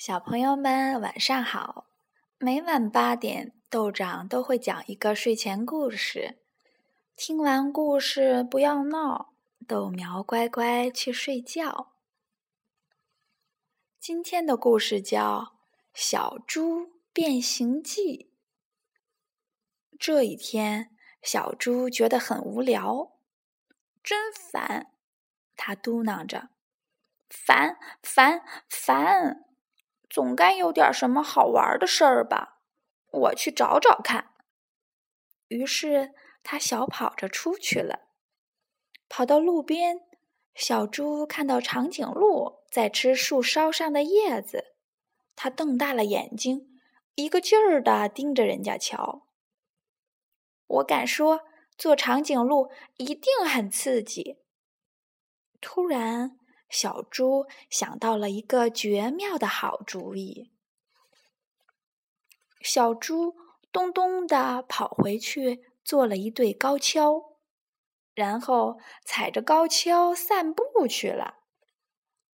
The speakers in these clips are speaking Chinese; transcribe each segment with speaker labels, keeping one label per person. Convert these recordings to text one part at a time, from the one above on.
Speaker 1: 小朋友们晚上好！每晚八点，豆长都会讲一个睡前故事。听完故事不要闹，豆苗乖乖去睡觉。今天的故事叫《小猪变形记》。这一天，小猪觉得很无聊，真烦，他嘟囔着：“烦烦烦！”总该有点什么好玩的事儿吧？我去找找看。于是他小跑着出去了。跑到路边，小猪看到长颈鹿在吃树梢上的叶子，它瞪大了眼睛，一个劲儿的盯着人家瞧。我敢说，做长颈鹿一定很刺激。突然。小猪想到了一个绝妙的好主意。小猪咚咚的跑回去，做了一对高跷，然后踩着高跷散步去了。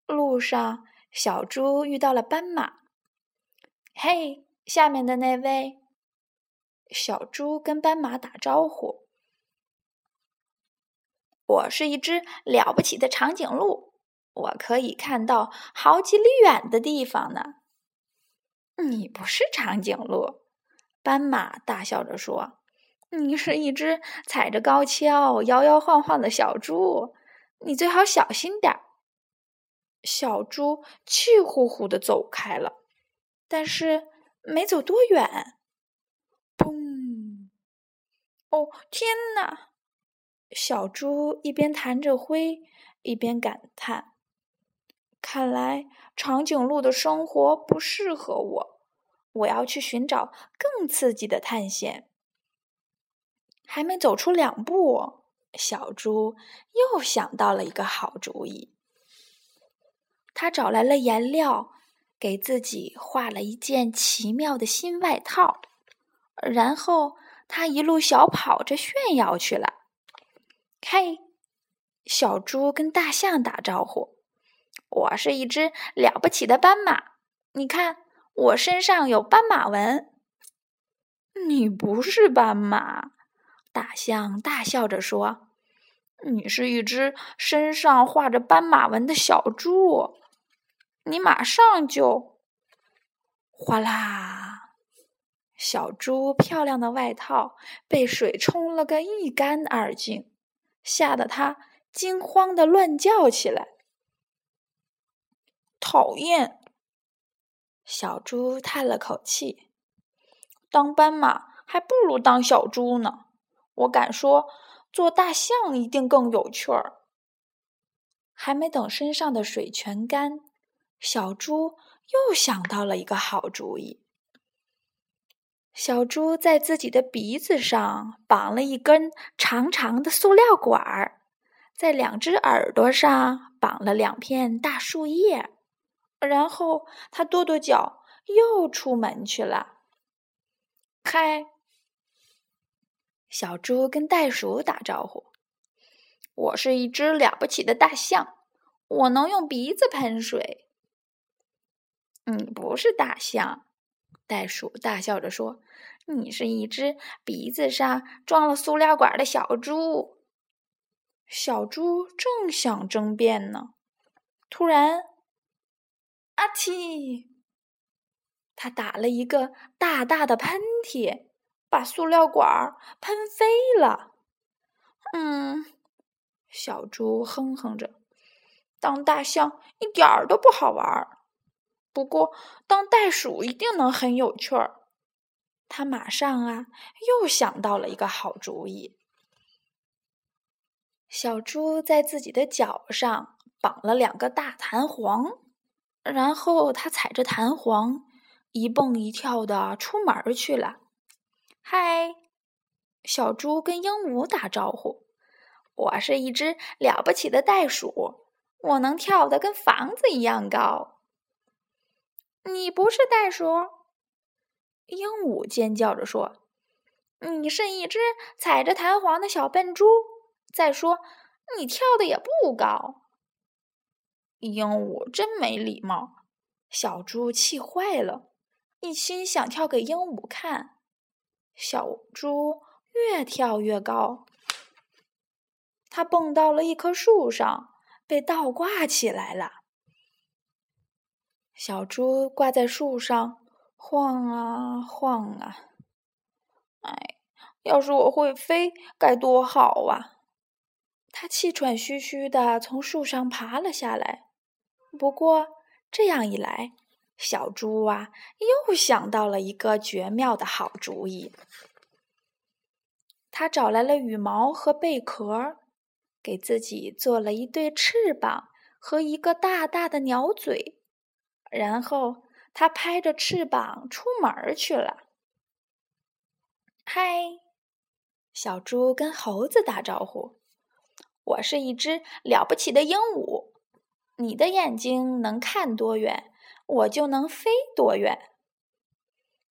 Speaker 1: 路上，小猪遇到了斑马。“嘿，下面的那位！”小猪跟斑马打招呼：“我是一只了不起的长颈鹿。”我可以看到好几里远的地方呢。你不是长颈鹿，斑马大笑着说：“你是一只踩着高跷摇摇晃晃的小猪，你最好小心点儿。”小猪气呼呼的走开了，但是没走多远，砰！哦，天哪！小猪一边弹着灰，一边感叹。看来长颈鹿的生活不适合我，我要去寻找更刺激的探险。还没走出两步，小猪又想到了一个好主意。他找来了颜料，给自己画了一件奇妙的新外套，然后他一路小跑着炫耀去了。嘿，小猪跟大象打招呼。我是一只了不起的斑马，你看我身上有斑马纹。你不是斑马，大象大笑着说：“你是一只身上画着斑马纹的小猪。”你马上就，哗啦！小猪漂亮的外套被水冲了个一干二净，吓得它惊慌的乱叫起来。讨厌，小猪叹了口气。当斑马还不如当小猪呢。我敢说，做大象一定更有趣儿。还没等身上的水全干，小猪又想到了一个好主意。小猪在自己的鼻子上绑了一根长长的塑料管儿，在两只耳朵上绑了两片大树叶。然后他跺跺脚，又出门去了。嗨，小猪跟袋鼠打招呼：“我是一只了不起的大象，我能用鼻子喷水。”你不是大象，袋鼠大笑着说：“你是一只鼻子上装了塑料管的小猪。”小猪正想争辩呢，突然。阿嚏！他打了一个大大的喷嚏，把塑料管喷飞了。嗯，小猪哼哼着，当大象一点儿都不好玩儿。不过当袋鼠一定能很有趣儿。他马上啊，又想到了一个好主意。小猪在自己的脚上绑了两个大弹簧。然后他踩着弹簧，一蹦一跳的出门去了。嗨，小猪跟鹦鹉打招呼：“我是一只了不起的袋鼠，我能跳得跟房子一样高。”你不是袋鼠，鹦鹉尖叫着说：“你是一只踩着弹簧的小笨猪。再说，你跳的也不高。”鹦鹉真没礼貌，小猪气坏了，一心想跳给鹦鹉看。小猪越跳越高，它蹦到了一棵树上，被倒挂起来了。小猪挂在树上，晃啊晃啊。哎，要是我会飞，该多好啊！它气喘吁吁的从树上爬了下来。不过这样一来，小猪啊又想到了一个绝妙的好主意。他找来了羽毛和贝壳，给自己做了一对翅膀和一个大大的鸟嘴，然后他拍着翅膀出门去了。嗨，小猪跟猴子打招呼：“我是一只了不起的鹦鹉。你的眼睛能看多远，我就能飞多远。”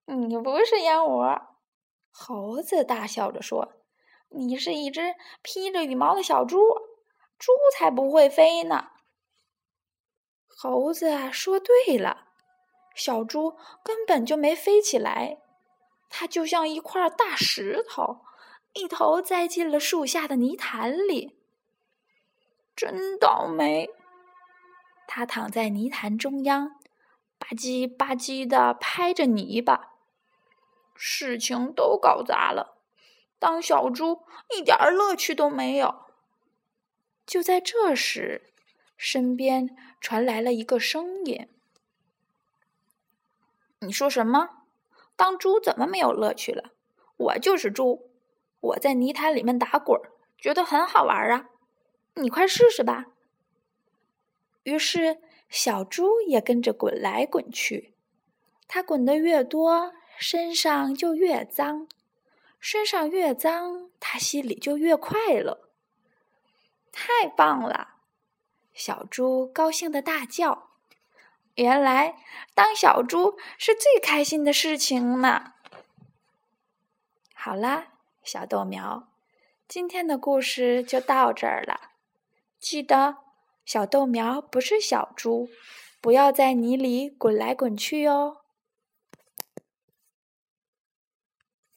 Speaker 1: 你不是鹦鹉。猴子大笑着说：“你是一只披着羽毛的小猪，猪才不会飞呢。”猴子说：“对了，小猪根本就没飞起来，它就像一块大石头，一头栽进了树下的泥潭里。真倒霉！”它躺在泥潭中央，吧唧吧唧的拍着泥巴。事情都搞砸了，当小猪一点乐趣都没有。就在这时，身边传来了一个声音：“你说什么？当猪怎么没有乐趣了？我就是猪，我在泥潭里面打滚，觉得很好玩啊！你快试试吧。”于是，小猪也跟着滚来滚去，它滚得越多。身上就越脏，身上越脏，他心里就越快乐。太棒了！小猪高兴的大叫：“原来当小猪是最开心的事情呢！”好啦，小豆苗，今天的故事就到这儿了。记得，小豆苗不是小猪，不要在泥里滚来滚去哦。